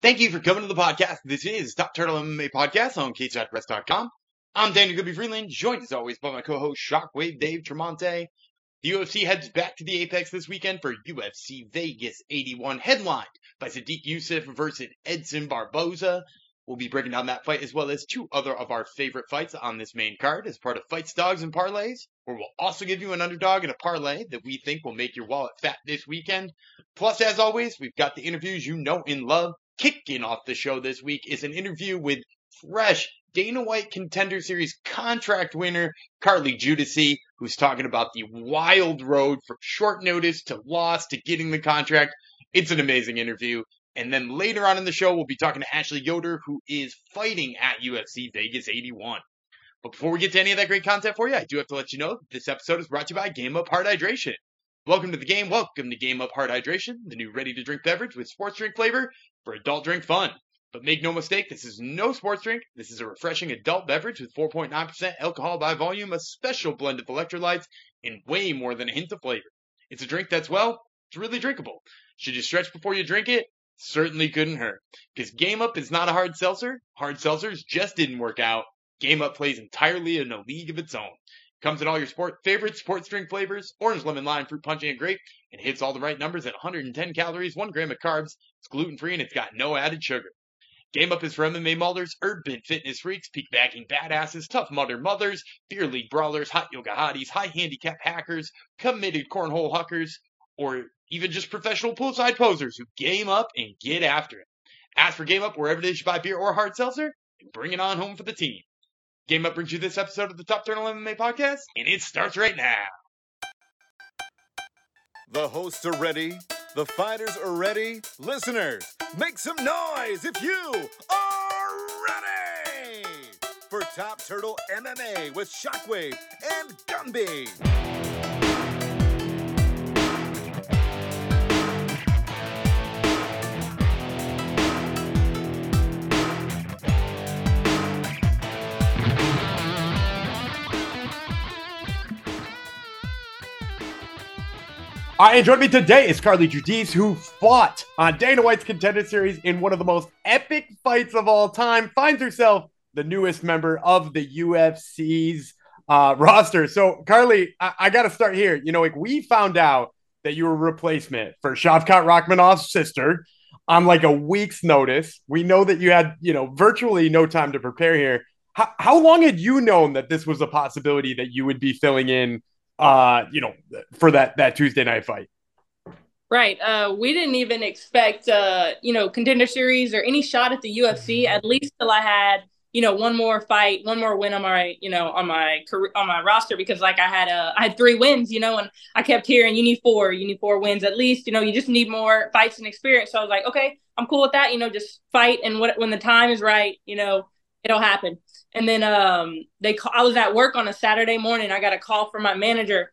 Thank you for coming to the podcast. This is Top Turtle MMA Podcast on CageSidePress.com. I'm Daniel Gumby Freeland, joined as always by my co-host Shockwave Dave Tremonte. The UFC heads back to the Apex this weekend for UFC Vegas 81, headlined by Sodiq Yusuff versus Edson Barboza. We'll be breaking down that fight as well as two other of our favorite fights on this main card as part of Fights, Dogs, and Parlays, where we'll also give you an underdog and a parlay that we think will make your wallet fat this weekend. Plus, as always, we've got the interviews you know and love. Kicking off the show this week is an interview with fresh Dana White Contender Series contract winner Carli Judice, who's talking about the wild road from short notice to loss to getting the contract. It's an amazing interview. And then later on in the show, we'll be talking to Ashley Yoder, who is fighting at UFC Vegas 81. But before we get to any of that great content for you, I do have to let you know that this episode is brought to you by Game Up Hard Hydration. Welcome to the game. Welcome to Game Up Hard Hydration, the new ready to drink beverage with sports drink flavor for adult drink fun. But make no mistake, this is no sports drink. This is a refreshing adult beverage with 4.9% alcohol by volume, a special blend of electrolytes, and way more than a hint of flavor. It's a drink that's, well, it's really drinkable. Should you stretch before you drink it? certainly couldn't hurt. Because Game Up is not a hard seltzer. Hard seltzers just didn't work out. Game Up plays entirely in a league of its own. Comes in all your sport favorite sports drink flavors, orange, lemon, lime, fruit punch, and grape, and hits all the right numbers at 110 calories, 1 gram of carbs. It's gluten free and it's got no added sugar. Game Up is for MMA molders, urban fitness freaks, peak bagging badasses, tough mudder mothers, beer league brawlers, hot yoga hotties, high handicap hackers, committed cornhole huckers, or even just professional poolside posers who game up and get after it. Ask for Game Up wherever they should buy beer or hard seltzer and bring it on home for the team. Game Up brings you this episode of the Top Turtle MMA podcast, and it starts right now. The hosts are ready. The fighters are ready. Listeners, make some noise if you are ready for Top Turtle MMA with Shockwave and Gumby. All right, and joining me today is Carli Judice, who fought on Dana White's Contender Series in one of the most epic fights of all time. Finds herself the newest member of the UFC's uh, roster. So, Carli, I, I got to start here. You know, like we found out that you were a replacement for Shavkat Rakhmonov's sister on like a week's notice. We know that you had, you know, virtually no time to prepare here. How, how long had you known that this was a possibility that you would be filling in? Uh, you know, for that that Tuesday night fight. Right. Uh, we didn't even expect, uh, you know, contender series or any shot at the UFC. At least till I had, you know, one more fight, one more win on my, you know, on my career, on my roster because like I had uh, I had three wins, you know, and I kept hearing you need four, you need four wins at least. You know, you just need more fights and experience. So I was like, okay, I'm cool with that. You know, just fight and what when the time is right, you know, it'll happen. And then um, they I was at work on a Saturday morning. I got a call from my manager,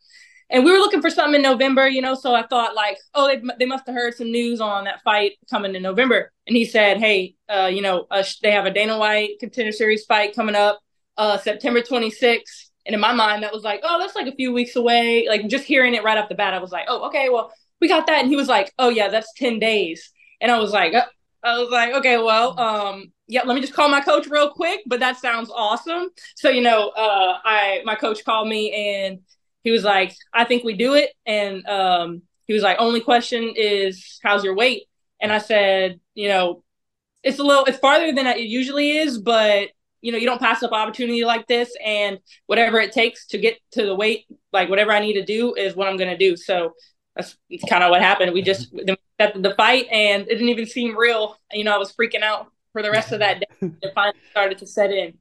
and we were looking for something in November, you know. So I thought like, oh, they, they must have heard some news on that fight coming in November. And he said, hey, uh, you know, uh, they have a Dana White Contender Series fight coming up uh, September 26th. And in my mind, that was like, oh, that's like a few weeks away. Like just hearing it right off the bat, I was like, oh, okay, well, we got that. And he was like, oh yeah, that's 10 days. And I was like, uh, I was like, okay, well, um, yeah, let me just call my coach real quick, but that sounds awesome. So, you know, uh, I my coach called me and he was like, I think we do it. And um, he was like, only question is how's your weight? And I said, you know, it's a little it's farther than it usually is, but you know, you don't pass up opportunity like this and whatever it takes to get to the weight, like whatever I need to do is what I'm gonna do. So that's kind of what happened. We just accepted the fight and it didn't even seem real. You know, I was freaking out for the rest of that day. It finally started to set in.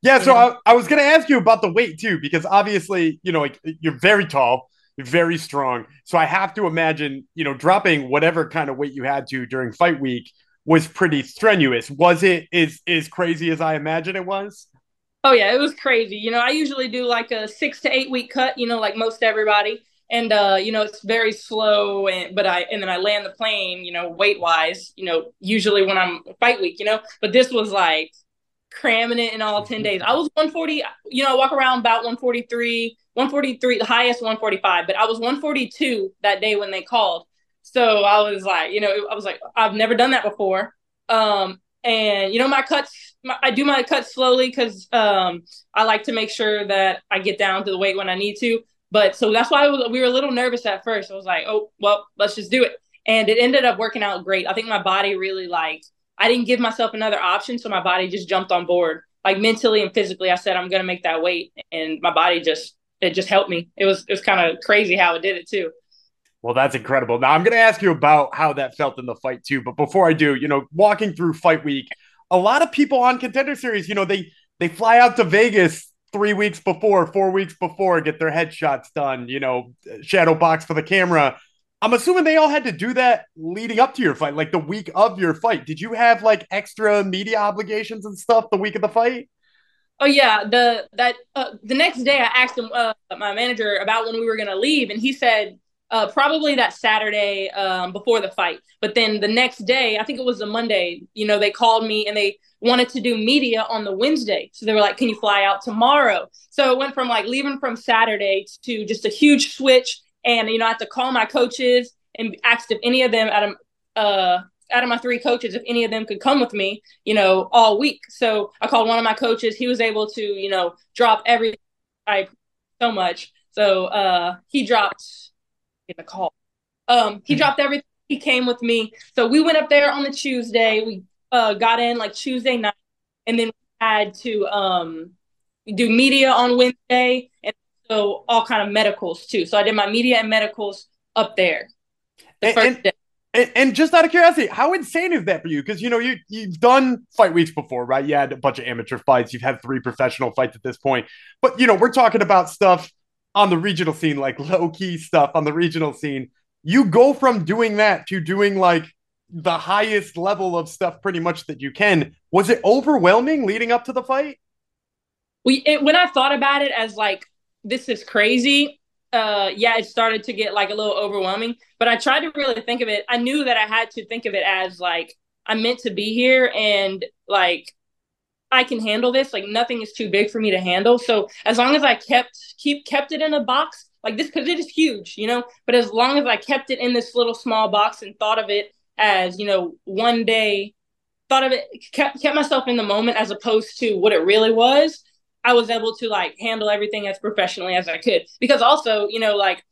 Yeah, so I, I was going to ask you about the weight too, because obviously, you know, like you're very tall, you're very strong. So I have to imagine, you know, dropping whatever kind of weight you had to during fight week was pretty strenuous. Was it as as crazy as I imagine it was? Oh yeah, it was crazy. You know, I usually do like a six to eight week cut. You know, like most everybody and uh, you know it's very slow and but i and then i land the plane you know weight wise you know usually when i'm fight week you know but this was like cramming it in all 10 days. I was 140 you know i walk around about 143 143 the highest 145 but i was 142 that day when they called. So i was like you know i was like i've never done that before. Um, and you know my cuts, my, I do my cuts slowly because um, I like to make sure that I get down to the weight when I need to. But so that's why we were a little nervous at first. I was like, oh well, let's just do it, and it ended up working out great. I think my body really like I didn't give myself another option, so my body just jumped on board. Like mentally and physically, I said I'm gonna make that weight, and my body just it just helped me. It was it was kind of crazy how it did it too. Well, that's incredible. Now I'm going to ask you about how that felt in the fight too. But before I do, you know, walking through fight week, a lot of people on contender series, you know, they they fly out to Vegas three weeks before, four weeks before, get their headshots done, you know, shadow box for the camera. I'm assuming they all had to do that leading up to your fight, like the week of your fight. Did you have like extra media obligations and stuff the week of the fight? Oh yeah, the that uh, the next day I asked him uh, my manager about when we were gonna leave, and he said uh, probably that Saturday um, before the fight. But then the next day, I think it was a Monday, you know, they called me and they wanted to do media on the Wednesday. So they were like, can you fly out tomorrow? So it went from like leaving from Saturday to just a huge switch. And, you know, I had to call my coaches and asked if any of them out of, uh, out of my three coaches, if any of them could come with me, you know, all week. So I called one of my coaches. He was able to, you know, drop every I so much. So uh, he dropped get a call. Um, he mm-hmm. dropped everything. He came with me. So we went up there on the Tuesday. We uh, got in like Tuesday night, and then we had to um, do media on Wednesday, and so all kind of medicals too. So I did my media and medicals up there. The and, first day. And, and, just out of curiosity, how insane is that for you? Because you know you you've done fight weeks before, right? You had a bunch of amateur fights. You've had three professional fights at this point, but you know we're talking about stuff on the regional scene, like low key stuff on the regional scene. You go from doing that to doing like the highest level of stuff pretty much that you can. Was it overwhelming leading up to the fight? We it, when I thought about it as like this is crazy. Uh, yeah, it started to get like a little overwhelming. But I tried to really think of it. I knew that I had to think of it as like I'm meant to be here, and like I can handle this. Like nothing is too big for me to handle. So as long as I kept keep kept it in a box like this, because it is huge, you know. But as long as I kept it in this little small box and thought of it as you know one day, thought of it kept kept myself in the moment as opposed to what it really was. I was able to like handle everything as professionally as I could. Because also, you know, like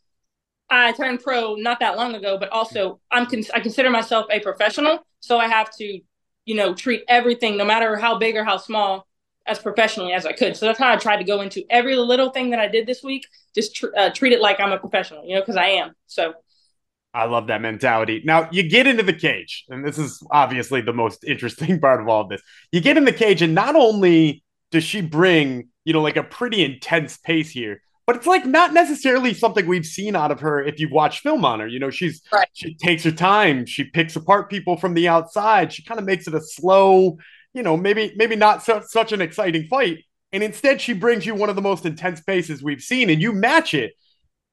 I turned pro not that long ago, but also I'm con- I consider myself a professional, so I have to you know, treat everything, no matter how big or how small, as professionally as I could. So that's how I tried to go into every little thing that I did this week. Just tr- uh, treat it like I'm a professional, you know, because I am. So I love that mentality. Now you get into the cage, and this is obviously the most interesting part of all of this. You get in the cage, and not only does she bring, you know, like a pretty intense pace here, but it's like not necessarily something we've seen out of her if you've watched film on her. You know, she's right. she takes her time, she picks apart people from the outside, she kind of makes it a slow, you know, maybe maybe not so, such an exciting fight. And instead, she brings you one of the most intense paces we've seen, and you match it.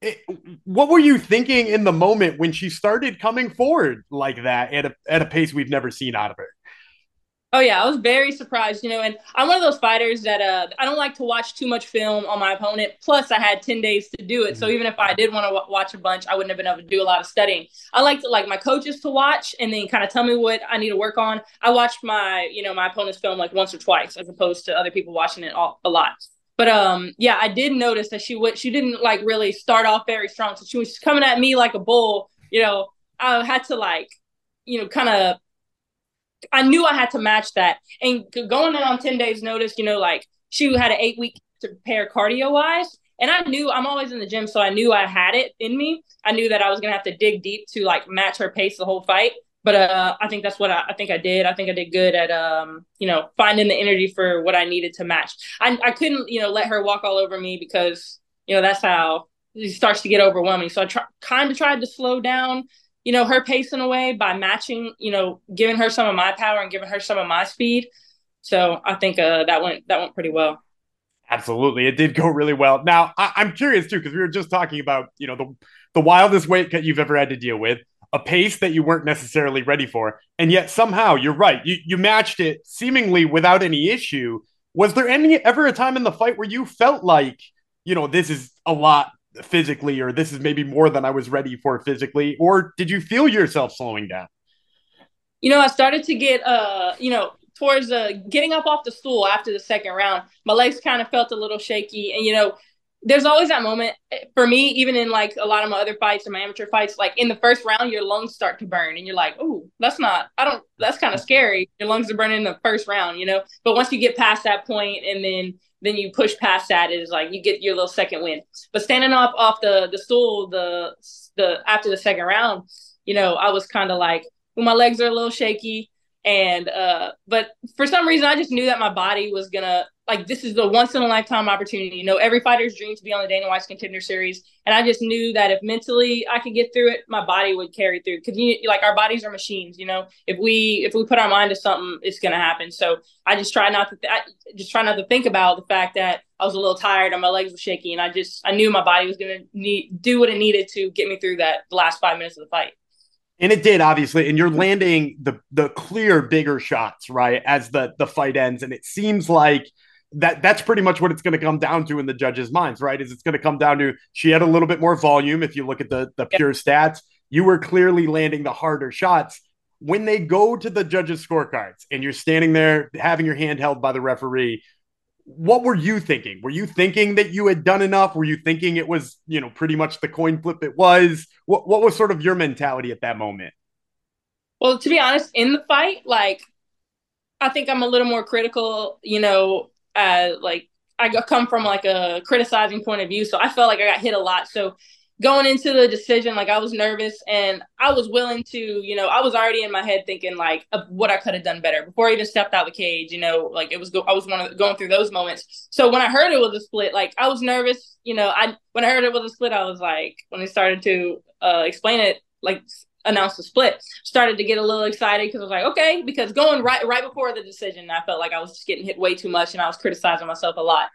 it. What were you thinking in the moment when she started coming forward like that at a at a pace we've never seen out of her? Oh yeah, I was very surprised, you know, and I'm one of those fighters that uh I don't like to watch too much film on my opponent. Plus, I had 10 days to do it. So mm-hmm. even if I did want to w- watch a bunch, I wouldn't have been able to do a lot of studying. I like to like my coaches to watch and then kind of tell me what I need to work on. I watched my, you know, my opponent's film like once or twice as opposed to other people watching it all, a lot. But um yeah, I did notice that she would she didn't like really start off very strong. So she was coming at me like a bull, you know. I had to like, you know, kind of I knew I had to match that. And going in on 10 days notice, you know, like she had an eight week to prepare cardio wise. And I knew I'm always in the gym, so I knew I had it in me. I knew that I was gonna have to dig deep to like match her pace the whole fight. But uh, I think that's what I, I, think I did. I think I did good at um, you know, finding the energy for what I needed to match. I I couldn't, you know, let her walk all over me because you know that's how it starts to get overwhelming. So I try, kind of tried to slow down you know, her pace in a way by matching, you know, giving her some of my power and giving her some of my speed. So I think uh, that went that went pretty well. Absolutely, it did go really well. Now I- am curious too because we were just talking about you know the the wildest weight cut you've ever had to deal with, a pace that you weren't necessarily ready for, and yet somehow you're right, you you matched it seemingly without any issue. Was there any ever a time in the fight where you felt like you know this is a lot physically, or this is maybe more than I was ready for physically? Or did you feel yourself slowing down? You know, I started to get uh, you know, towards uh getting up off the stool after the second round. My legs kind of felt a little shaky, and you know, there's always that moment for me, even in like a lot of my other fights and my amateur fights, like in the first round, your lungs start to burn and you're like, oh, that's not, I don't, that's kind of scary. Your lungs are burning in the first round, you know? But once you get past that point and then, then you push past that is like you get your little second win. But standing up off the the stool, the the after the second round, you know, I was kind of like, well, my legs are a little shaky. And uh, but for some reason I just knew that my body was gonna like this is the once in a lifetime opportunity. You know, every fighter's dream to be on the Dana White's contender series. And I just knew that if mentally I could get through it, my body would carry through. Cause you like our bodies are machines, you know. If we if we put our mind to something, it's gonna happen. So I just try not to th- I just try not to think about the fact that I was a little tired and my legs were shaky and I just I knew my body was gonna need do what it needed to get me through that last five minutes of the fight. And it did, obviously. And you're landing the the clear bigger shots, right, as the the fight ends. And it seems like that that's pretty much what it's going to come down to in the judges' minds, right? Is it's going to come down to she had a little bit more volume. If you look at the the pure stats, you were clearly landing the harder shots. When they go to the judges' scorecards and you're standing there having your hand held by the referee, what were you thinking? Were you thinking that you had done enough? Were you thinking it was, you know, pretty much the coin flip it was? What what was sort of your mentality at that moment? Well, to be honest, in the fight, like I think I'm a little more critical, you know, uh like I come from like a criticizing point of view, so I felt like I got hit a lot. So going into the decision, like I was nervous and I was willing to, you know, I was already in my head thinking like of what I could have done better before I even stepped out the cage. You know, like it was go- I was one of the, going through those moments. So when I heard it was a split, like I was nervous. You know, I when I heard it was a split, I was like when they started to uh, explain it, like announce the split, started to get a little excited because I was like, okay, because going right right before the decision, I felt like I was just getting hit way too much and I was criticizing myself a lot.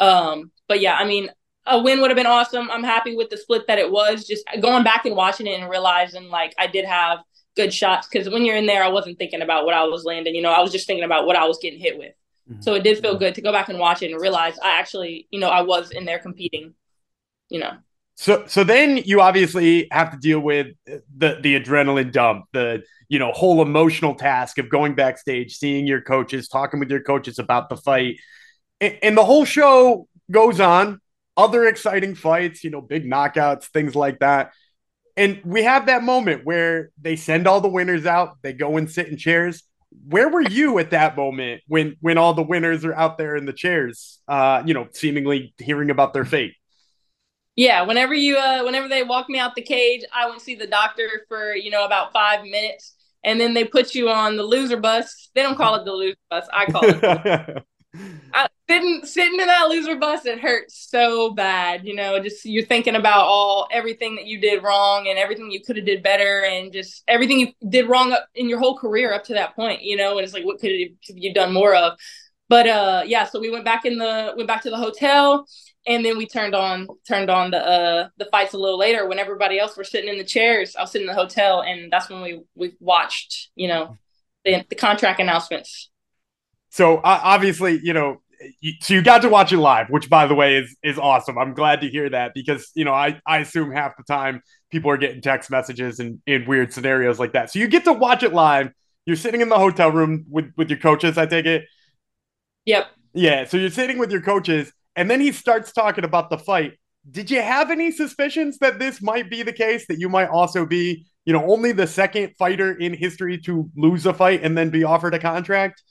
Um, but yeah, I mean, a win would have been awesome. I'm happy with the split that it was. Just going back and watching it and realizing like I did have good shots because when you're in there, I wasn't thinking about what I was landing. You know, I was just thinking about what I was getting hit with. Mm-hmm. So it did feel good to go back and watch it and realize I actually, you know, I was in there competing. You know. So so then you obviously have to deal with the the adrenaline dump, the you know whole emotional task of going backstage, seeing your coaches, talking with your coaches about the fight, and, and the whole show goes on other exciting fights, you know, big knockouts, things like that. And we have that moment where they send all the winners out, they go and sit in chairs. Where were you at that moment when when all the winners are out there in the chairs, uh, you know, seemingly hearing about their fate? Yeah, whenever you uh whenever they walk me out the cage, I went see the doctor for, you know, about 5 minutes and then they put you on the loser bus. They don't call it the loser bus. I call it I, sitting sitting in that loser bus it hurts so bad you know just you're thinking about all everything that you did wrong and everything you could have did better and just everything you did wrong in your whole career up to that point you know and it's like what could have you done more of but uh yeah so we went back in the went back to the hotel and then we turned on turned on the uh the fights a little later when everybody else were sitting in the chairs i was sitting in the hotel and that's when we we watched you know the, the contract announcements so uh, obviously, you know, you, so you got to watch it live, which by the way is is awesome. I'm glad to hear that because you know I I assume half the time people are getting text messages and in weird scenarios like that. So you get to watch it live. You're sitting in the hotel room with with your coaches. I take it. Yep. Yeah. So you're sitting with your coaches, and then he starts talking about the fight. Did you have any suspicions that this might be the case? That you might also be, you know, only the second fighter in history to lose a fight and then be offered a contract?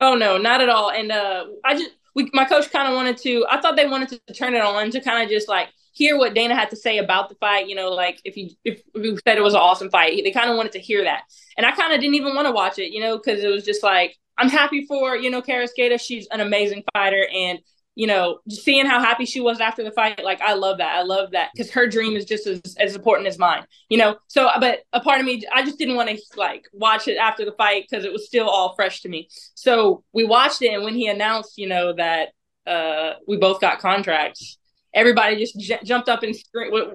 Oh no, not at all. And uh, I just we my coach kind of wanted to. I thought they wanted to turn it on to kind of just like hear what Dana had to say about the fight. You know, like if he if we said it was an awesome fight, they kind of wanted to hear that. And I kind of didn't even want to watch it, you know, because it was just like I'm happy for you know Kara She's an amazing fighter, and you know, seeing how happy she was after the fight, like I love that. I love that because her dream is just as, as important as mine, you know. So, but a part of me, I just didn't want to like watch it after the fight because it was still all fresh to me. So we watched it, and when he announced, you know, that uh, we both got contracts, everybody just j- jumped up and sc-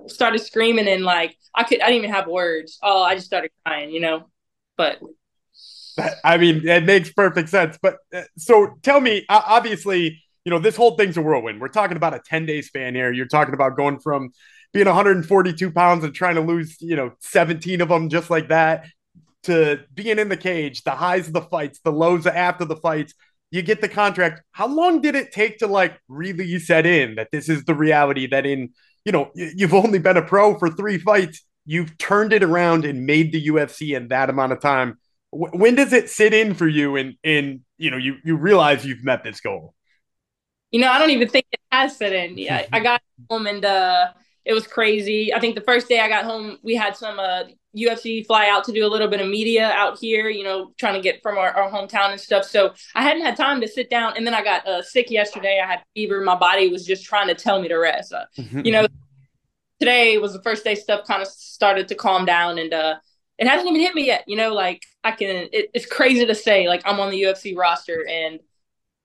started screaming, and like I could, I didn't even have words. Oh, I just started crying, you know. But I mean, it makes perfect sense. But uh, so tell me, obviously you know, this whole thing's a whirlwind. We're talking about a 10 day span here. You're talking about going from being 142 pounds and trying to lose, you know, 17 of them just like that to being in the cage, the highs of the fights, the lows after the fights, you get the contract. How long did it take to like really set in that this is the reality that in, you know, you've only been a pro for three fights, you've turned it around and made the UFC in that amount of time. When does it sit in for you and and you know you you realize you've met this goal? You know, I don't even think it has set in. Yeah, I got home and uh it was crazy. I think the first day I got home, we had some uh, UFC fly out to do a little bit of media out here, you know, trying to get from our, our hometown and stuff. So I hadn't had time to sit down. And then I got uh, sick yesterday. I had fever. My body was just trying to tell me to rest. Uh, you know, today was the first day stuff kind of started to calm down and uh, it hasn't even hit me yet. You know, like I can, it, it's crazy to say, like I'm on the UFC roster and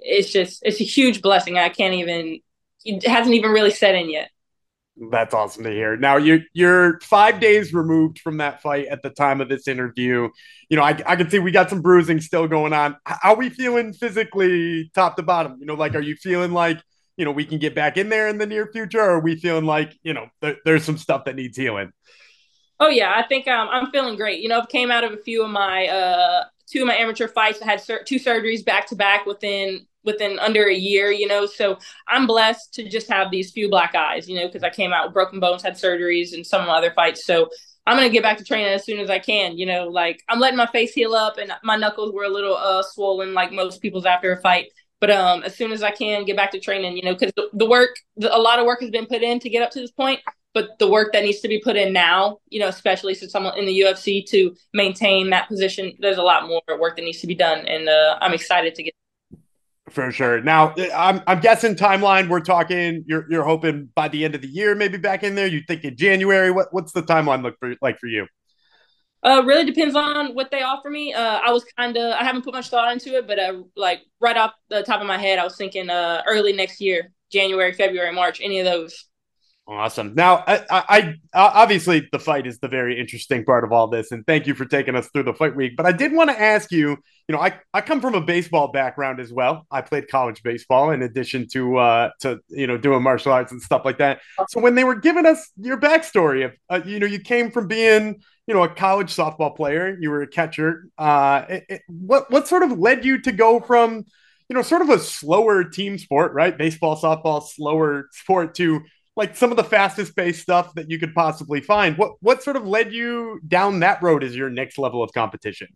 it's just, it's a huge blessing. I can't even, it hasn't even really set in yet. That's awesome to hear. Now you're you're five days removed from that fight at the time of this interview. You know, I, I can see we got some bruising still going on. How are we feeling physically, top to bottom? You know, like are you feeling like you know we can get back in there in the near future, or are we feeling like you know th- there's some stuff that needs healing? Oh yeah, I think um, I'm feeling great. You know, I've came out of a few of my uh, two of my amateur fights. I had sur- two surgeries back to back within within under a year, you know. So I'm blessed to just have these few black eyes, you know, because I came out with broken bones, had surgeries, and some other fights. So I'm gonna get back to training as soon as I can, you know. Like I'm letting my face heal up, and my knuckles were a little uh swollen, like most people's after a fight. But um, as soon as I can, get back to training, you know, because the, work, the, a lot of work has been put in to get up to this point. But the work that needs to be put in now, you know, especially since I'm in the UFC to maintain that position, there's a lot more work that needs to be done, and uh, I'm excited to get for sure. Now, I'm I'm guessing timeline. We're talking. You're you're hoping by the end of the year, maybe back in there. You think in January? What what's the timeline look for like for you? Uh, really depends on what they offer me. Uh, I was kind of I haven't put much thought into it, but uh, like right off the top of my head, I was thinking uh early next year, January, February, March, any of those. Awesome. Now, I, I, I, obviously the fight is the very interesting part of all this, and thank you for taking us through the fight week. But I did want to ask you. You know, I, I come from a baseball background as well. I played college baseball in addition to uh to you know doing martial arts and stuff like that. So when they were giving us your backstory of uh, you know you came from being you know a college softball player, you were a catcher. Uh, it, it, what what sort of led you to go from you know sort of a slower team sport, right? Baseball, softball, slower sport to like some of the fastest paced stuff that you could possibly find. What what sort of led you down that road as your next level of competition?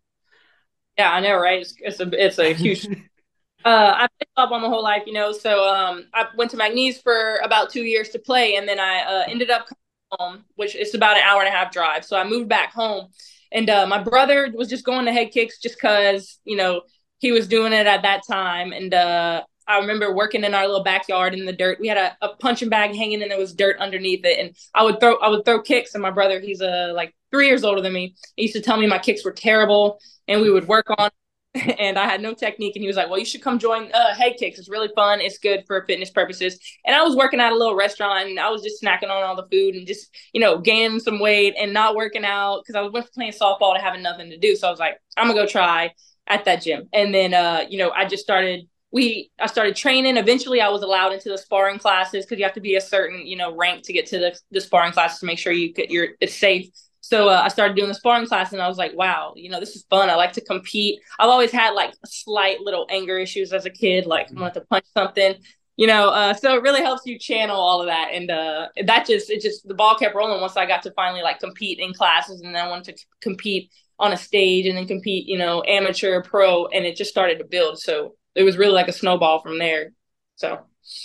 Yeah, I know, right? It's, it's a it's a huge. uh, I played softball my whole life, you know. So um, I went to McNeese for about two years to play, and then I uh, ended up coming home, which is about an hour and a half drive. So I moved back home, and uh, my brother was just going to head kicks just because you know he was doing it at that time, and uh, I remember working in our little backyard in the dirt. We had a, a punching bag hanging and there was dirt underneath it. And I would throw I would throw kicks and my brother, he's uh like three years older than me. He used to tell me my kicks were terrible and we would work on and I had no technique. And he was like, Well, you should come join uh, head kicks. It's really fun. It's good for fitness purposes. And I was working at a little restaurant and I was just snacking on all the food and just, you know, gaining some weight and not working out because I was playing softball to having nothing to do. So I was like, I'm gonna go try at that gym. And then uh, you know, I just started we I started training. Eventually, I was allowed into the sparring classes because you have to be a certain you know rank to get to the, the sparring classes to make sure you get your it's safe. So uh, I started doing the sparring class, and I was like, wow, you know, this is fun. I like to compete. I've always had like slight little anger issues as a kid, like mm-hmm. wanted to punch something, you know. Uh, so it really helps you channel all of that, and uh, that just it just the ball kept rolling once I got to finally like compete in classes, and then I wanted to compete on a stage, and then compete, you know, amateur, pro, and it just started to build. So it was really like a snowball from there. So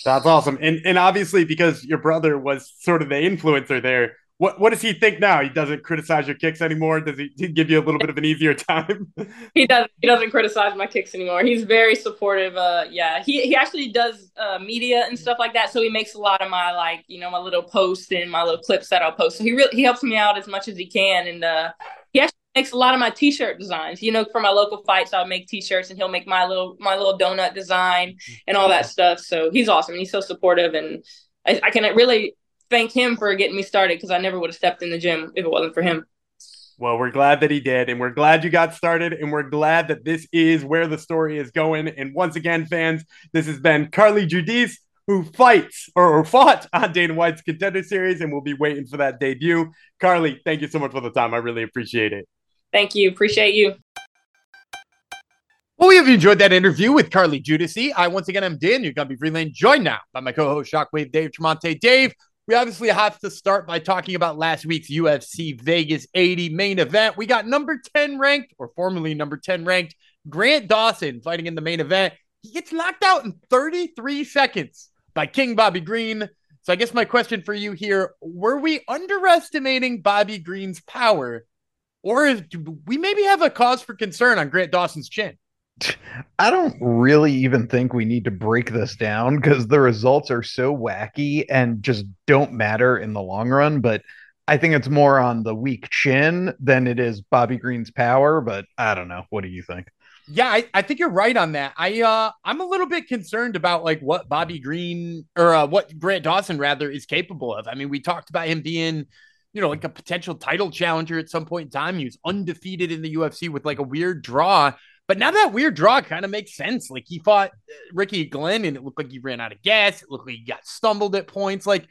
that's awesome. And and obviously because your brother was sort of the influencer there, what what does he think now? He doesn't criticize your kicks anymore. Does he, he give you a little bit of an easier time? he does. He doesn't criticize my kicks anymore. He's very supportive. Uh, yeah, he he actually does uh, media and stuff like that. So he makes a lot of my like you know my little posts and my little clips that I'll post. So he really he helps me out as much as he can. And uh, makes a lot of my t-shirt designs. You know, for my local fights, I'll make t-shirts and he'll make my little my little donut design and all that stuff. So he's awesome. He's so supportive and I, I can really thank him for getting me started because I never would have stepped in the gym if it wasn't for him. Well, we're glad that he did, and we're glad you got started, and we're glad that this is where the story is going. And once again, fans, this has been Carli Judice, who fights or, or fought on Dana White's contender series, and we'll be waiting for that debut. Carli, thank you so much for the time. I really appreciate it. Thank you. Appreciate you. Well, we have enjoyed that interview with Carli Judice. I once again am Dan. You're gonna Gumby Freeland, joined now by my co-host Shockwave Dave Tremonte. Dave, we obviously have to start by talking about last week's UFC Vegas 80 main event. We got number 10 ranked, or formerly number 10 ranked, Grant Dawson fighting in the main event. He gets knocked out in 33 seconds by King Bobby Green. So I guess my question for you here, were we underestimating Bobby Green's power? Or we maybe have a cause for concern on Grant Dawson's chin? I don't really even think we need to break this down because the results are so wacky and just don't matter in the long run. But I think it's more on the weak chin than it is Bobby Green's power. But I don't know. What do you think? Yeah, I, I think you're right on that. I uh I'm a little bit concerned about like what Bobby Green or uh, what Grant Dawson rather is capable of. I mean, we talked about him being you know, like a potential title challenger at some point in time. He was undefeated in the UFC with like a weird draw. But now that weird draw kind of makes sense. Like he fought uh, Ricky Glenn and it looked like he ran out of gas. It looked like he got stumbled at points. Like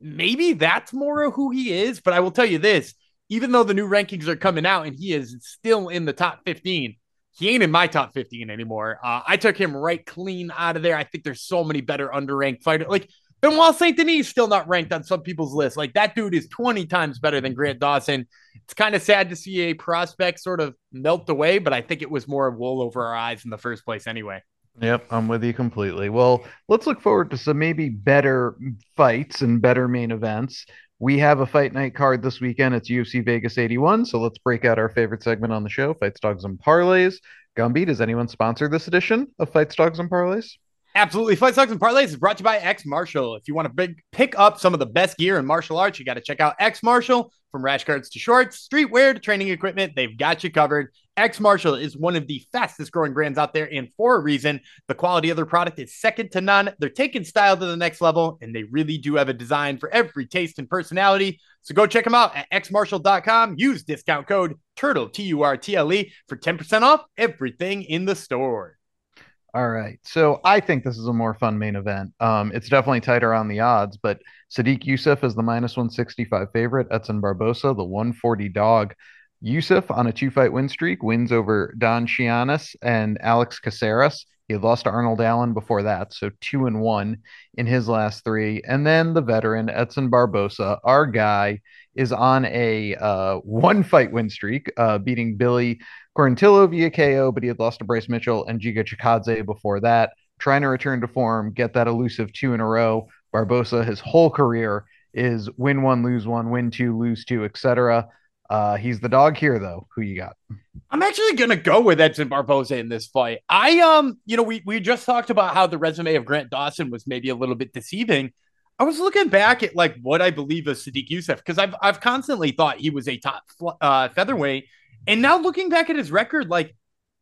maybe that's more of who he is. But I will tell you this even though the new rankings are coming out and he is still in the top 15, he ain't in my top 15 anymore. Uh, I took him right clean out of there. I think there's so many better underranked fighters. Like Benoit Saint Denis is still not ranked on some people's list. Like that dude is 20 times better than Grant Dawson. It's kind of sad to see a prospect sort of melt away, but I think it was more wool over our eyes in the first place anyway. Yep, I'm with you completely. Well, let's look forward to some maybe better fights and better main events. We have a fight night card this weekend. It's UFC Vegas 81. So let's break out our favorite segment on the show, Fights, Dogs, and Parlays. Gumby, does anyone sponsor this edition of Fights, Dogs, and Parlays? Absolutely. Fight Stocks and Parlays is brought to you by X Martial. If you want to big, pick up some of the best gear in martial arts, you got to check out X Martial. From rash guards to shorts, streetwear to training equipment, they've got you covered. X Martial is one of the fastest growing brands out there, and for a reason, the quality of their product is second to none. They're taking style to the next level, and they really do have a design for every taste and personality. So go check them out at xmartial.com. Use discount code TURTLE, T U R T L E, for 10% off everything in the store. All right. So I think this is a more fun main event. Um, it's definitely tighter on the odds, but Sodiq Yusuff is the minus 165 favorite. Edson Barboza, the 140 dog. Yusuff on a two fight win streak wins over Don Shainis and Alex Caceres. He had lost to Arnold Allen before that, so two and one in his last three. And then the veteran Edson Barboza, our guy, is on a uh, one fight win streak, uh, beating Billy Quarantillo via KO, but he had lost to Bryce Mitchell and Giga Chikadze before that. Trying to return to form, get that elusive two in a row. Barboza, his whole career is win one, lose one, win two, lose two, etc. Uh, he's the dog here, though. Who you got? I'm actually gonna go with Edson Barboza in this fight. I um, you know, we we just talked about how the resume of Grant Dawson was maybe a little bit deceiving. I was looking back at like what I believe of Sodiq Yusuff because I've I've constantly thought he was a top uh, featherweight and now looking back at his record, like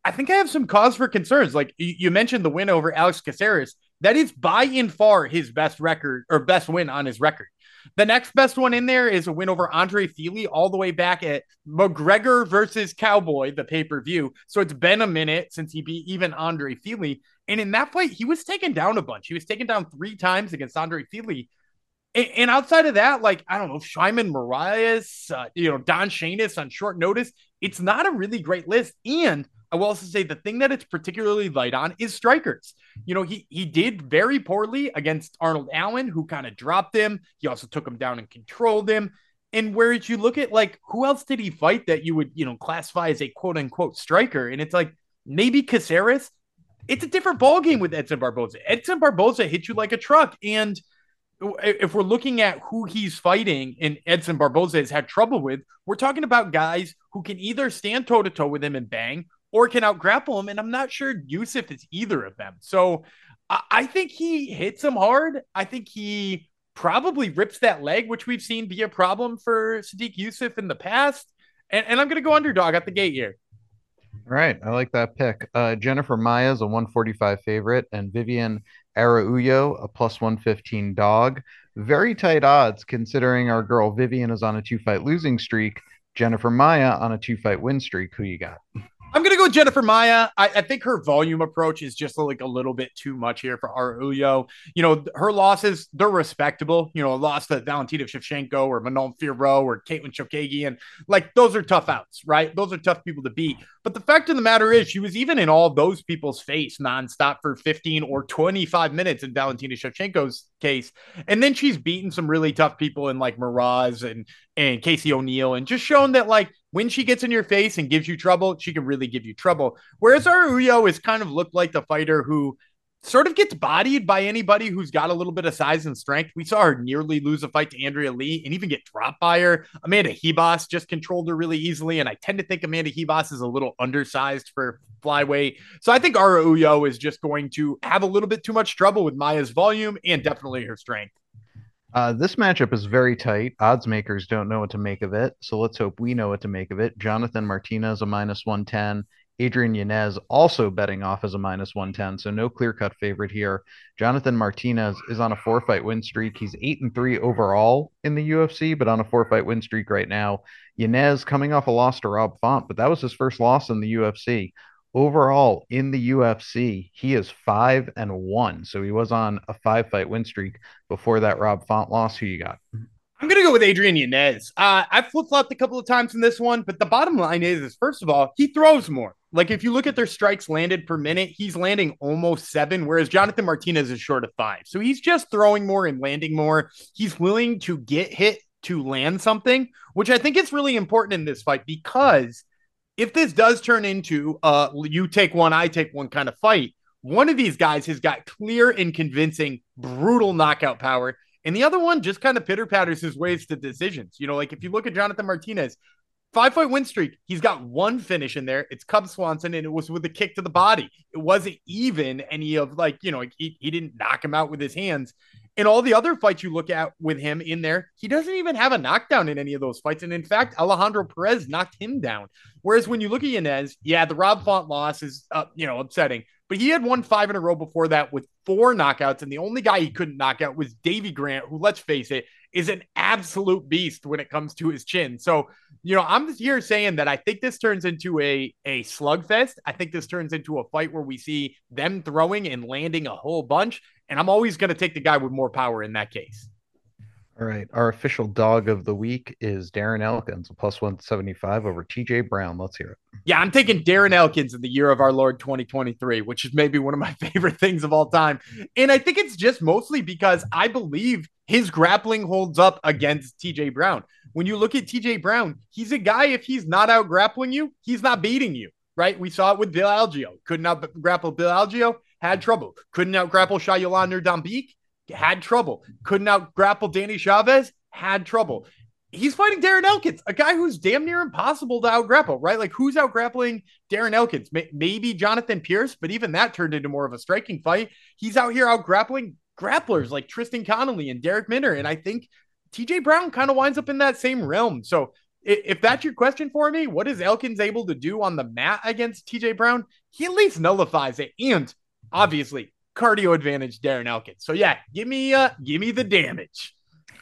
I think I have some cause for concerns. Like you mentioned the win over Alex Caceres. That is by and far his best record or best win on his record. The next best one in there is a win over Andre Fili all the way back at McGregor versus Cowboy, the pay per view. So it's been a minute since he beat even Andre Fili. And in that fight, he was taken down a bunch. He was taken down three times against Andre Fili. And, and outside of that, like, I don't know, Sheymon Moraes, uh, you know, Don Shainis on short notice, it's not a really great list. And I will also say the thing that it's particularly light on is strikers. You know, he he did very poorly against Arnold Allen, who kind of dropped him. He also took him down and controlled him. And whereas you look at like who else did he fight that you would, you know, classify as a quote unquote striker? And it's like maybe Caceres. It's a different ballgame with Edson Barboza. Edson Barboza hit you like a truck. And if we're looking at who he's fighting and Edson Barboza has had trouble with, we're talking about guys who can either stand toe to toe with him and bang or can out grapple him. And I'm not sure Yusuff is either of them. So I think he hits him hard. I think he probably rips that leg, which we've seen be a problem for Sodiq Yusuff in the past. And, and I'm going to go underdog at the gate here. Right. I like that pick. Uh, Jennifer Maia is a 145 favorite, and Vivian Araujo, a plus 115 dog. Very tight odds considering our girl Vivian is on a two fight losing streak. Jennifer Maia on a two fight win streak. Who you got? I'm Jennifer Maia. I, I, think her volume approach is just like a little bit too much here for Araujo. You know, her losses, they're respectable. You know, a loss to Valentina Shevchenko or Manon Fiorot or Katlyn Chookagian. Like those are tough outs, right? Those are tough people to beat. But the fact of the matter is, she was even in all those people's face nonstop for 15 or 25 minutes in Valentina Shevchenko's case. And then she's beaten some really tough people in like Miraz and and Casey O'Neill and just shown that like when she gets in your face and gives you trouble, she can really give you trouble. Whereas Araujo is kind of looked like the fighter who sort of gets bodied by anybody who's got a little bit of size and strength. We saw her nearly lose a fight to Andrea Lee and even get dropped by her. Amanda Ribas just controlled her really easily. And I tend to think Amanda Ribas is a little undersized for flyweight. So I think Araujo is just going to have a little bit too much trouble with Maia's volume and definitely her strength. Uh, this matchup is very tight. Odds makers don't know what to make of it. So let's hope we know what to make of it. Jonathan Martinez, a minus 110. Adrian Yanez also betting off as a minus 110. So no clear cut favorite here. Jonathan Martinez is on a four fight win streak. He's eight and three overall in the UFC, but on a four fight win streak right now. Yanez coming off a loss to Rob Font, but that was his first loss in the UFC overall in the UFC, he is five and one. So he was on a five fight win streak before that Rob Font loss. Who you got? I'm gonna go with Adrian Yanez. Uh, I flip flopped a couple of times in this one, but the bottom line is, is first of all, he throws more. Like if you look at their strikes landed per minute, he's landing almost seven, whereas Jonathan Martinez is short of five. So he's just throwing more and landing more. He's willing to get hit to land something, which I think is really important in this fight because if this does turn into uh you take one, I take one kind of fight, one of these guys has got clear and convincing brutal knockout power. And the other one just kind of pitter patters his ways to decisions. You know, like if you look at Jonathan Martinez, five fight win streak, he's got one finish in there. It's Cub Swanson, and it was with a kick to the body. It wasn't even any of like, you know, he, he didn't knock him out with his hands. In all the other fights you look at with him in there, he doesn't even have a knockdown in any of those fights. And in fact, Alejandro Perez knocked him down. Whereas when you look at Yanez, yeah, the Rob Font loss is, uh, you know, upsetting. But he had won five in a row before that with four knockouts. And the only guy he couldn't knock out was Davy Grant, who, let's face it, is an absolute beast when it comes to his chin. So, you know, I'm here saying that I think this turns into a a slugfest. I think this turns into a fight where we see them throwing and landing a whole bunch. And I'm always going to take the guy with more power in that case. All right. Our official dog of the week is Darren Elkins, a plus 175 over TJ Brown. Let's hear it. Yeah, I'm taking Darren Elkins in the year of our Lord 2023, which is maybe one of my favorite things of all time. And I think it's just mostly because I believe his grappling holds up against TJ Brown. When you look at TJ Brown, he's a guy, if he's not out grappling you, he's not beating you, right? We saw it with Bill Algeo. Couldn't out grapple Bill Algeo, had trouble. Couldn't out grapple Shayolan Nurdanbek, had trouble. Couldn't out grapple Danny Chavez, had trouble. He's fighting Darren Elkins, a guy who's damn near impossible to out grapple, right? Like who's out grappling Darren Elkins? Maybe Jonathan Pearce, but even that turned into more of a striking fight. He's out here out grappling grapplers like Tristan Connolly and Darrick Minner. And I think TJ Brown kind of winds up in that same realm. So if that's your question for me, what is Elkins able to do on the mat against TJ Brown? He at least nullifies it. And obviously, cardio advantage Darren Elkins. So yeah, give me uh give me the damage.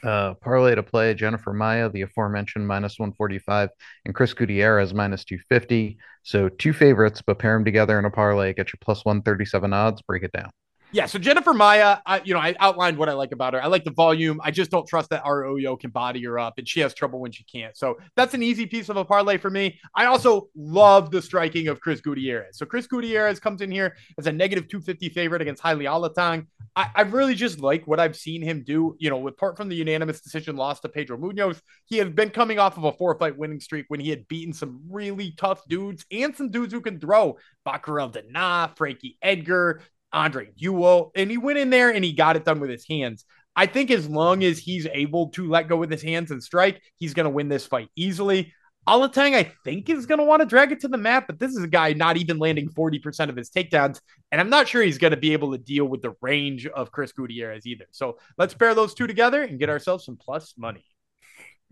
Uh, parlay to play Jennifer Maia, the aforementioned minus 145, and Chris Gutierrez minus 250. So two favorites, but pair them together in a parlay, get your plus 137 odds. Break it down. Yeah, so Jennifer Maia, I, you know, I outlined what I like about her. I like the volume. I just don't trust that Araujo can body her up, and she has trouble when she can't. So that's an easy piece of a parlay for me. I also love the striking of Chris Gutierrez. So Chris Gutierrez comes in here as a negative 250 favorite against Heili Alateng. I, I really just like what I've seen him do. You know, apart from the unanimous decision loss to Pedro Munoz, he has been coming off of a four fight winning streak when he had beaten some really tough dudes and some dudes who can throw. Batgerel Danaa, Frankie Edgar, Andre Ewell. and he went in there and he got it done with his hands. I think as long as he's able to let go with his hands and strike, he's going to win this fight easily. Alateng, I think, is going to want to drag it to the mat, but this is a guy not even landing 40% of his takedowns. And I'm not sure he's going to be able to deal with the range of Chris Gutierrez either. So let's pair those two together and get ourselves some plus money.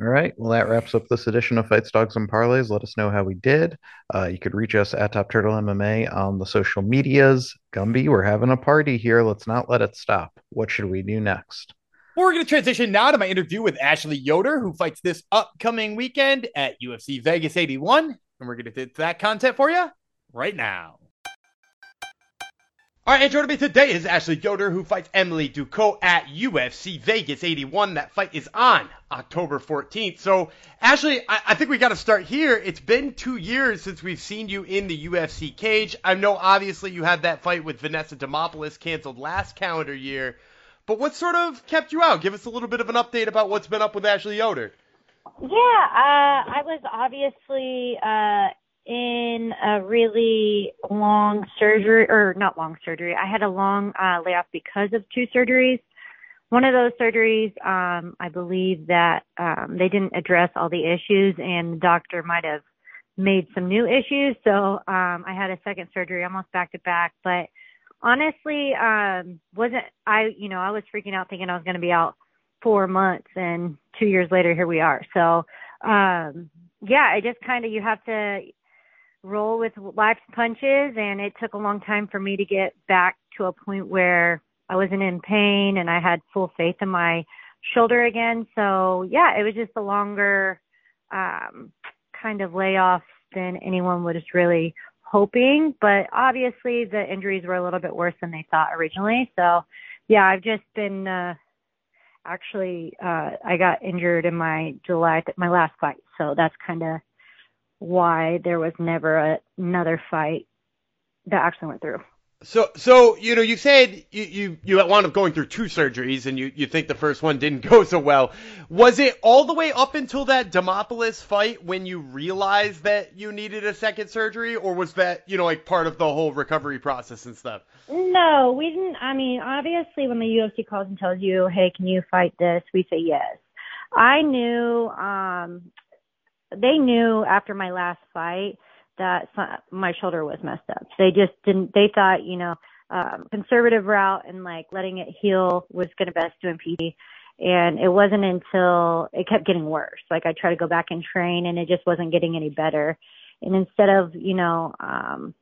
All right. Well, that wraps up this edition of Fights, Dogs, and Parlays. Let us know how we did. Uh, you could reach us at Top Turtle MMA on the social medias. Gumby, we're having a party here. Let's not let it stop. What should we do next? Well, we're going to transition now to my interview with Ashley Yoder, who fights this upcoming weekend at UFC Vegas 81. And we're going to do that content for you right now. All right, and joining me today is Ashley Yoder, who fights Emily Ducote at UFC Vegas 81. That fight is on October 14th. So, Ashley, I, I think we got to start here. It's been two years since we've seen you in the UFC cage. I know, obviously, you had that fight with Vanessa Demopoulos canceled last calendar year, but what sort of kept you out? Give us a little bit of an update about what's been up with Ashley Yoder. Yeah, uh, I was obviously uh, in a really long surgery, or not long surgery. I had a long uh, layoff because of two surgeries. One of those surgeries, um, I believe that um, they didn't address all the issues, and the doctor might have made some new issues. So um, I had a second surgery almost back to back. But honestly, um, wasn't I? You know, I was freaking out thinking I was going to be out four months, and two years later, here we are. So um, yeah, I just kind of you have to roll with life's punches and it took a long time for me to get back to a point where I wasn't in pain and I had full faith in my shoulder again. So yeah, it was just a longer um kind of layoff than anyone was really hoping, but obviously the injuries were a little bit worse than they thought originally. So yeah, I've just been uh actually uh I got injured in my July th- my last fight. So that's kind of why there was never a, another fight that actually went through. So, so you know, you said you, you you wound up going through two surgeries, and you you think the first one didn't go so well. Was it all the way up until that Demopoulos fight when you realized that you needed a second surgery, or was that you know like part of the whole recovery process and stuff? No, we didn't. I mean, obviously, when the UFC calls and tells you, "Hey, can you fight this?" we say yes. I knew um they knew after my last fight that my shoulder was messed up. They just didn't. They thought, you know, um, conservative route and like letting it heal was going to best do PT. And it wasn't until it kept getting worse. Like I tried to go back and train, and it just wasn't getting any better. And instead of, you know, um,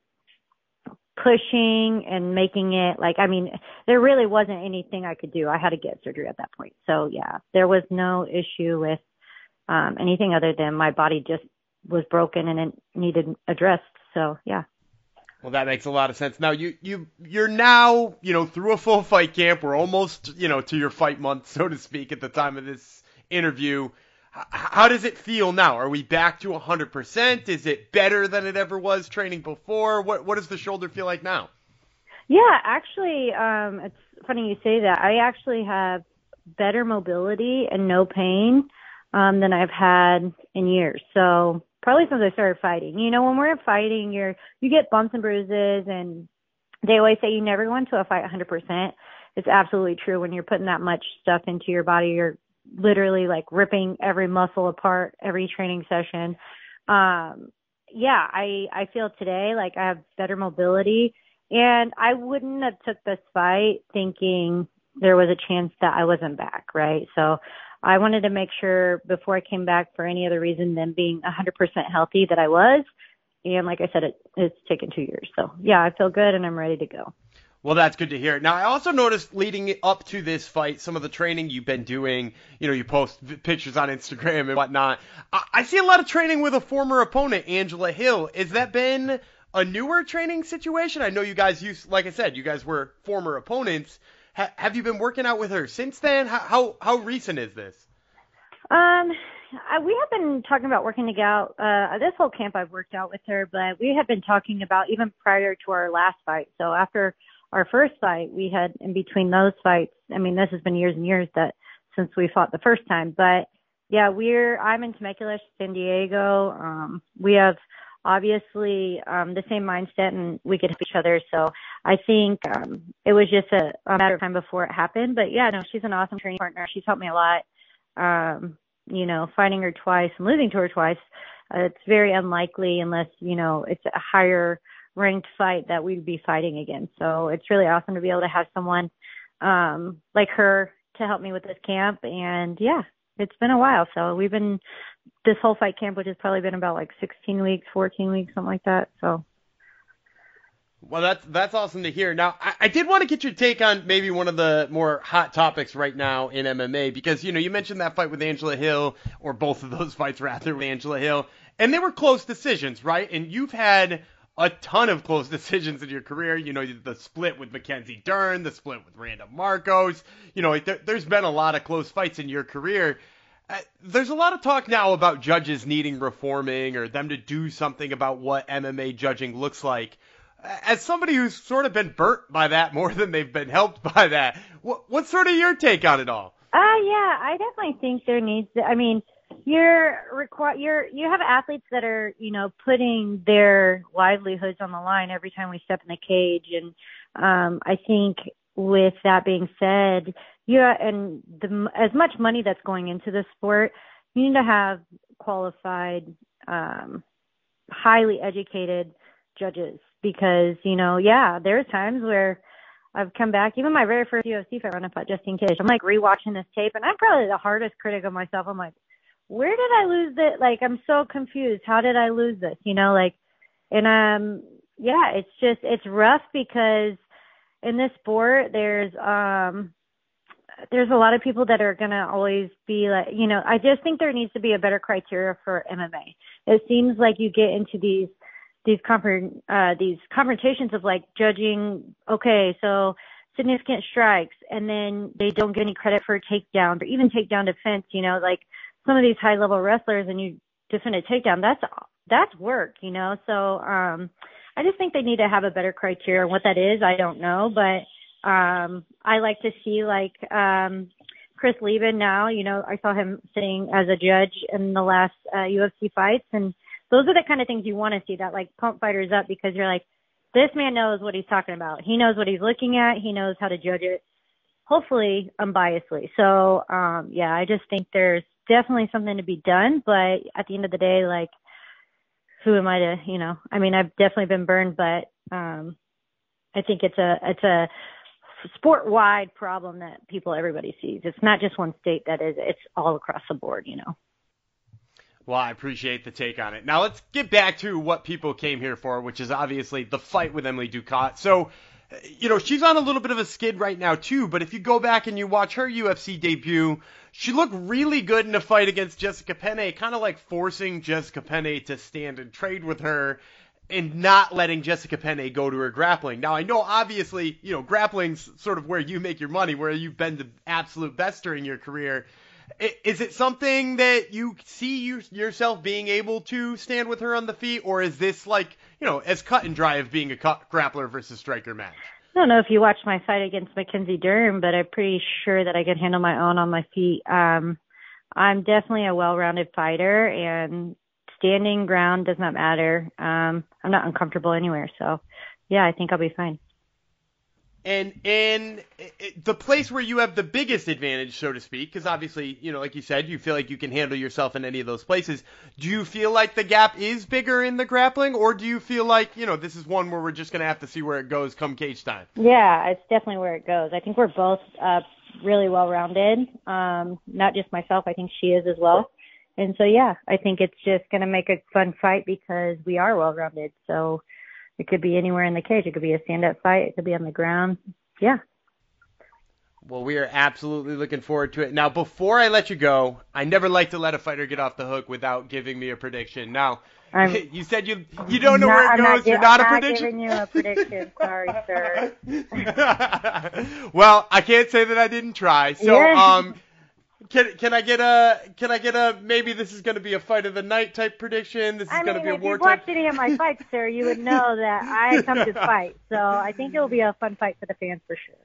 pushing and making it like, I mean, there really wasn't anything I could do. I had to get surgery at that point. So yeah, there was no issue with um, anything other than my body just was broken and it needed addressed. So yeah. Well, that makes a lot of sense. Now you you you're now you know through a full fight camp. We're almost you know to your fight month, so to speak, at the time of this interview. H- how does it feel now? Are we back to 100%? Is it better than it ever was training before? What what does the shoulder feel like now? Yeah, actually, um, it's funny you say that. I actually have better mobility and no pain um, than I've had in years. So probably since I started fighting. You know, when we're fighting, you're you get bumps and bruises, and they always say you never go into a fight 100%. It's absolutely true. When you're putting that much stuff into your body, you're literally like ripping every muscle apart every training session. Um, yeah, I I feel today like I have better mobility, and I wouldn't have took this fight thinking there was a chance that I wasn't back, right? So I wanted to make sure before I came back for any other reason than being 100% healthy that I was. And like I said, it, it's taken two years. So yeah, I feel good and I'm ready to go. Well, that's good to hear. Now, I also noticed leading up to this fight, some of the training you've been doing. You know, you post pictures on Instagram and whatnot. I, I see a lot of training with a former opponent, Angela Hill. Has that been a newer training situation? I know you guys used, like I said, you guys were former opponents. Ha- have you been working out with her since then? How how, how recent is this? Um, I, we have been talking about working together. Uh, this whole camp I've worked out with her, but we had been talking about even prior to our last fight. So after our first fight, we had in between those fights. I mean, this has been years and years that since we fought the first time, but yeah, we're I'm in Temecula, San Diego. Um, we have obviously um, the same mindset and we could help each other. So I think um, it was just a, a matter of time before it happened. But yeah, no, she's an awesome training partner. She's helped me a lot. Um, you know, fighting her twice and losing to her twice, uh, it's very unlikely unless, you know, it's a higher ranked fight that we'd be fighting again. So it's really awesome to be able to have someone um, like her to help me with this camp. And yeah, it's been a while. So we've been this whole fight camp, which has probably been about like 16 weeks, 14 weeks, something like that. So. Well, that's that's awesome to hear. Now, I, I, did want to get your take on maybe one of the more hot topics right now in MMA because you know you mentioned that fight with Angela Hill, or both of those fights rather with Angela Hill, and they were close decisions, right? And you've had a ton of close decisions in your career. You know, the split with Mackenzie Dern, the split with Randa Markos. You know, there, has been a lot of close fights in your career. Uh, there's a lot of talk now about judges needing reforming or them to do something about what MMA judging looks like. As somebody who's sort of been burnt by that more than they've been helped by that, what, what's sort of your take on it all? Uh, yeah, I definitely think there needs to, I mean, you're require you're you have athletes that are you know putting their livelihoods on the line every time we step in the cage and um i think with that being said yeah and the as much money that's going into the sport you need to have qualified um highly educated judges because you know yeah there's times where I've come back, even my very first UFC fight when I fought Justine Kish. I'm like rewatching this tape, and I'm probably the hardest critic of myself. I'm like, where did I lose it? Like, I'm so confused. How did I lose this? You know, like, and um, yeah, it's just it's rough because in this sport there's um there's a lot of people that are gonna always be like, you know, I just think there needs to be a better criteria for MMA. It seems like you get into these these confront uh these confrontations of like judging okay so significant strikes and then they don't get any credit for takedown or even takedown defense you know like some of these high level wrestlers and you defend a takedown, that's that's work, you know. So um I just think they need to have a better criteria. What that is, I don't know, but um I like to see like um Chris Leben now, you know, I saw him sitting as a judge in the last uh, UFC fights and those are the kind of things you want to see that like pump fighters up because you're like this man knows what he's talking about. He knows what he's looking at. He knows how to judge it hopefully unbiasedly. So um yeah, I just think there's definitely something to be done, but at the end of the day, like, who am I to, you know? I mean, I've definitely been burned, but um, I think it's a it's a sport wide problem that people everybody sees. It's not just one state that is; it's all across the board, you know. Well, I appreciate the take on it. Now let's get back to what people came here for, which is obviously the fight with Emily Ducote. So you know, she's on a little bit of a skid right now too, but if you go back and you watch her UFC debut, she looked really good in a fight against Jessica Penne, kind of like forcing Jessica Penne to stand and trade with her and not letting Jessica Penne go to her grappling. Now I know obviously, you know, grappling's sort of where you make your money, where you've been the absolute best during your career. Is it something that you see you, yourself being able to stand with her on the feet, or is this like you know as cut and dry of being a grappler versus striker match? I don't know if you watched my fight against Mackenzie Dern, but I'm pretty sure that I could handle my own on my feet. Um, I'm definitely a well-rounded fighter, and standing ground does not matter. Um, I'm not uncomfortable anywhere, so yeah, I think I'll be fine. And in the place where you have the biggest advantage, so to speak, because obviously, you know, like you said, you feel like you can handle yourself in any of those places. Do you feel like the gap is bigger in the grappling, or do you feel like, you know, this is one where we're just going to have to see where it goes come cage time? Yeah, it's definitely where it goes. I think we're both uh, really well rounded. Um, not just myself, I think she is as well. And so, yeah, I think it's just going to make a fun fight because we are well rounded. So, it could be anywhere in the cage. It could be a stand up fight. It could be on the ground. Yeah. Well, we are absolutely looking forward to it. Now, before I let you go, I never like to let a fighter get off the hook without giving me a prediction. Now, I'm, you said you you don't know not, where it goes. Not, You're not I'm a prediction. Not giving you a prediction. Sorry, sir. well, I can't say that I didn't try. So, yeah. um, can can I get a can I get a maybe this is going to be a fight of the night type prediction? This is going to be a war type. If you watched any of my fights, sir, you would know that I come to fight. So I think it will be a fun fight for the fans for sure.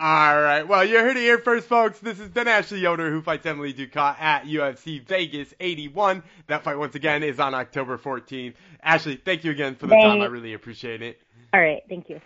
All right. Well, you heard it here first, folks. This has been Ashley Yoder who fights Emily Ducote at UFC Vegas 81. That fight, once again, is on October 14th. Ashley, thank you again for the time. I really appreciate it. All right. Thank you.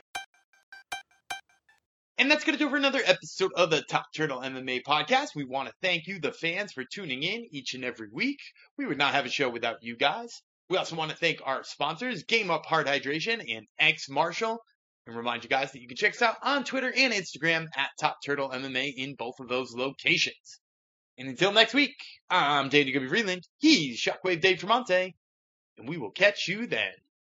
And that's going to do it for another episode of the Top Turtle MMA podcast. We want to thank you, the fans, for tuning in each and every week. We would not have a show without you guys. We also want to thank our sponsors, Game Up Hard Hydration and X Marshall. And remind you guys that you can check us out on Twitter and Instagram at Top Turtle MMA in both of those locations. And until next week, I'm Danny Gumby Freeland. He's Shockwave Dave Tremonte. And we will catch you then.